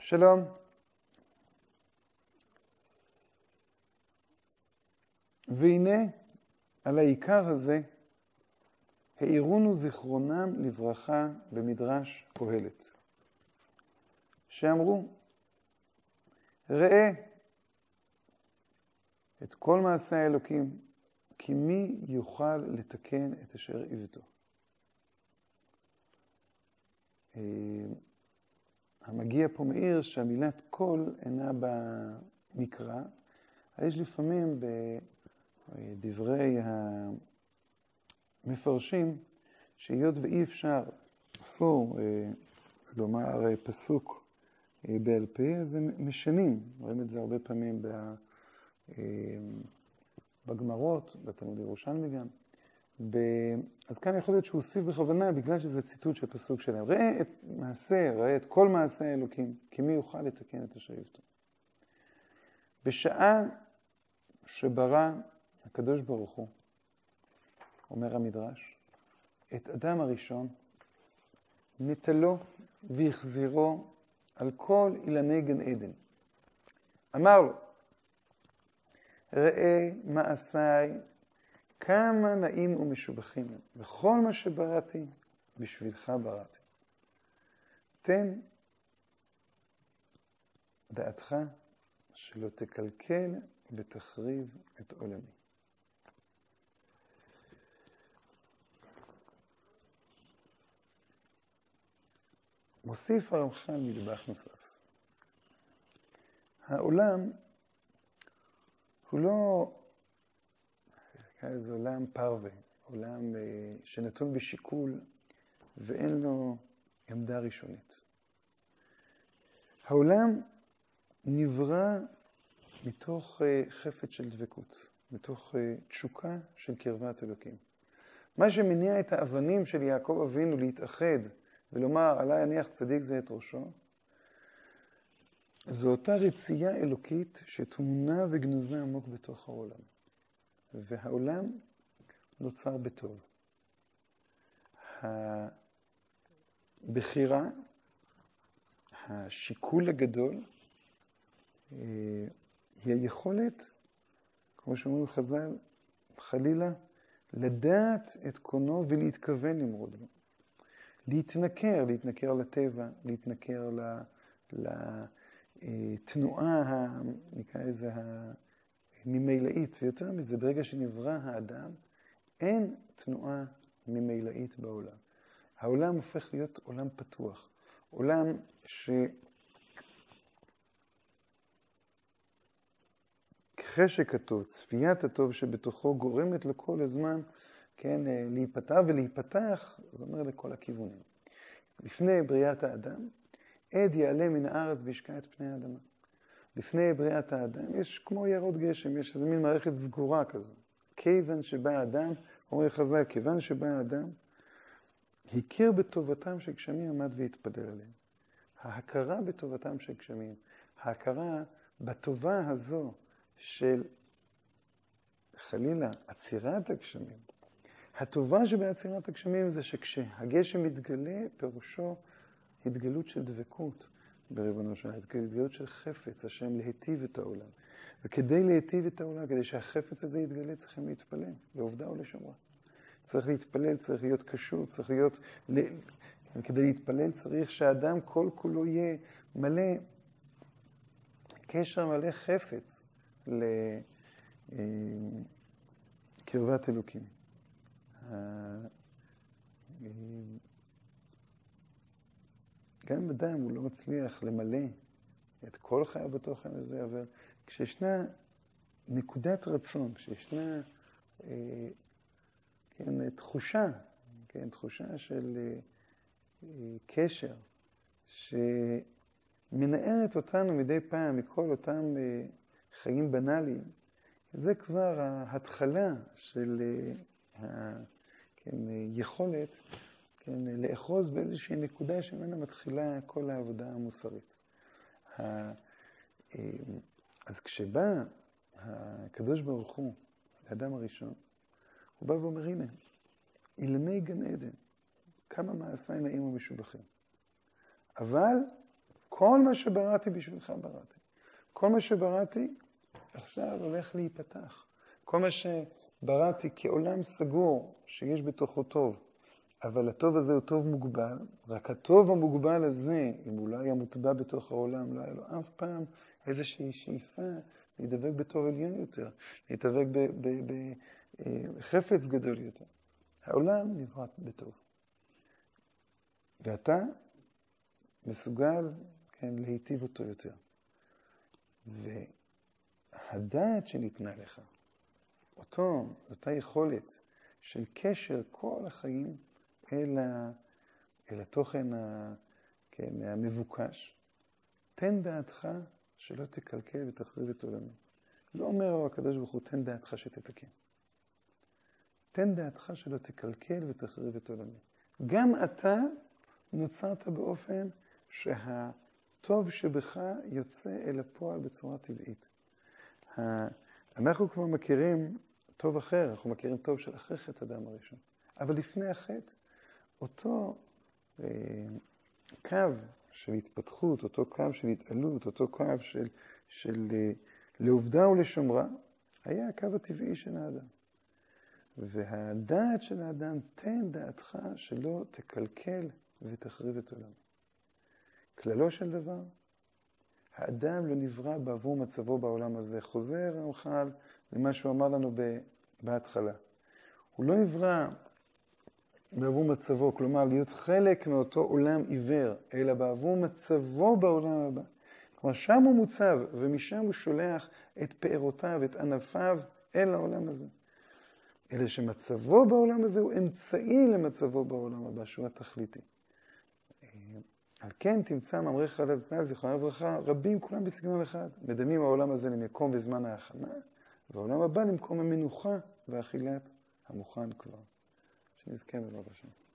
שלום. והנה על העיקר הזה העירונו זיכרונם לברכה במדרש קהלת, שאמרו, ראה את כל מעשה האלוקים, כי מי יוכל לתקן את אשר עיוותו. אה, המגיע פה מעיר שהמילת קול אינה במקרא, יש לפעמים בדברי המפרשים שהיות ואי אפשר, אסור אה, לומר פסוק אה, בעל פה, אז הם משנים, רואים את זה הרבה פעמים בגמרות, בתלמוד ירושלמי גם. ב... אז כאן יכול להיות שהוא הוסיף בכוונה בגלל שזה ציטוט של פסוק שלהם. ראה את מעשה, ראה את כל מעשה האלוקים, כי מי יוכל לתקן את אשר יבטו. בשעה שברא הקדוש ברוך הוא, אומר המדרש, את אדם הראשון, נטלו והחזירו על כל אילני גן עדן. אמר לו, ראה מעשיי כמה נעים ומשובחים הם, וכל מה שבראתי, בשבילך בראתי. תן דעתך שלא תקלקל ותחריב את עולמי. מוסיף הרמח"ל נדבך נוסף. העולם הוא לא זה עולם פרווה, עולם אה, שנתון בשיקול ואין לו עמדה ראשונית. העולם נברא מתוך אה, חפץ של דבקות, מתוך אה, תשוקה של קרבת אלוקים. מה שמניע את האבנים של יעקב אבינו להתאחד ולומר, עלי יניח צדיק זה את ראשו, זו אותה רצייה אלוקית שטמונה וגנוזה עמוק בתוך העולם. והעולם נוצר בטוב. הבחירה, השיקול הגדול, אה, היא היכולת, כמו שאומרים חז"ל, חלילה, לדעת את קונו ולהתכוון למרוד לו. להתנכר, להתנכר לטבע, להתנכר לתנועה, נקרא לזה, ממילאית, ויותר מזה, ברגע שנברא האדם, אין תנועה ממילאית בעולם. העולם הופך להיות עולם פתוח, עולם ש... חשק הטוב, צפיית הטוב שבתוכו גורמת לו כל הזמן, כן, אה, להיפתח ולהיפתח, זה אומר לכל הכיוונים. לפני בריאת האדם, עד יעלה מן הארץ וישקע את פני האדמה. לפני בריאת האדם, יש כמו יערות גשם, יש איזה מין מערכת סגורה כזו. כיוון שבא האדם, אומר חז"ל, כיוון שבא האדם, הכיר בטובתם של גשמים, עמד והתפלל עליהם. ההכרה בטובתם של גשמים, ההכרה בטובה הזו של חלילה עצירת הגשמים. הטובה שבעצירת הגשמים זה שכשהגשם מתגלה, פירושו התגלות של דבקות. בריבונו של עולם, התגלות של חפץ, השם להיטיב את העולם. וכדי להיטיב את העולם, כדי שהחפץ הזה יתגלה, צריכים להתפלל, לעובדה ולשמרה. צריך להתפלל, צריך להיות קשור, צריך להיות... כדי להתפלל צריך שהאדם כל כולו יהיה מלא קשר מלא חפץ לקרבת אלוקים. גם אם אדם הוא לא מצליח למלא את כל חייו בתוכן הזה, אבל כשישנה נקודת רצון, כשישנה אה, כן, תחושה, כן, תחושה של אה, אה, קשר, שמנערת אותנו מדי פעם מכל אותם אה, חיים בנאליים, זה כבר ההתחלה של אה, כן, יכולת כן, לאחוז באיזושהי נקודה שממנה מתחילה כל העבודה המוסרית. אז כשבא הקדוש ברוך הוא לאדם הראשון, הוא בא ואומר, הנה, אילמי גן עדן, כמה מעשיי נעים ומשובחים. אבל כל מה שבראתי בשבילך בראתי. כל מה שבראתי עכשיו הולך להיפתח. כל מה שבראתי כעולם סגור, שיש בתוכו טוב, אבל הטוב הזה הוא טוב מוגבל, רק הטוב המוגבל הזה, אם הוא לא היה מוטבע בתוך העולם, לא היה לו אף פעם איזושהי שאיפה להידבק בטוב עליון יותר, להתדבק בחפץ גדול יותר. העולם נברא בטוב. ואתה מסוגל, כן, להיטיב אותו יותר. והדעת שניתנה לך, אותו, אותה יכולת של קשר כל החיים אל, ה, אל התוכן ה, כן, המבוקש, תן דעתך שלא תקלקל ותחריב את עולמי. לא אומר לו הקדוש ברוך הוא, תן דעתך שתתקן. תן דעתך שלא תקלקל ותחריב את עולמי. גם אתה נוצרת באופן שהטוב שבך יוצא אל הפועל בצורה טבעית. אנחנו כבר מכירים טוב אחר, אנחנו מכירים טוב של אחרי חטא אדם הראשון. אבל לפני החטא, אותו אה, קו של התפתחות, אותו קו של התעלות, אותו קו של, של אה, לעובדה ולשומרה, היה הקו הטבעי של האדם. והדעת של האדם, תן דעתך שלא תקלקל ותחריב את עולמי. כללו של דבר, האדם לא נברא בעבור מצבו בעולם הזה. חוזר הרמח"ל למה שהוא אמר לנו בהתחלה. הוא לא נברא בעבור מצבו, כלומר להיות חלק מאותו עולם עיוור, אלא בעבור מצבו בעולם הבא. כלומר, שם הוא מוצב, ומשם הוא שולח את פארותיו, את ענפיו, אל העולם הזה. אלא שמצבו בעולם הזה הוא אמצעי למצבו בעולם הבא, שהוא התכליתי. על כן תמצא מאמרי חלד ז"ל, זיכרונה לברכה, רבים כולם בסגנון אחד. מדמים העולם הזה למקום וזמן ההכנה, והעולם הבא למקום המנוחה ואכילת המוכן כבר. Is za to.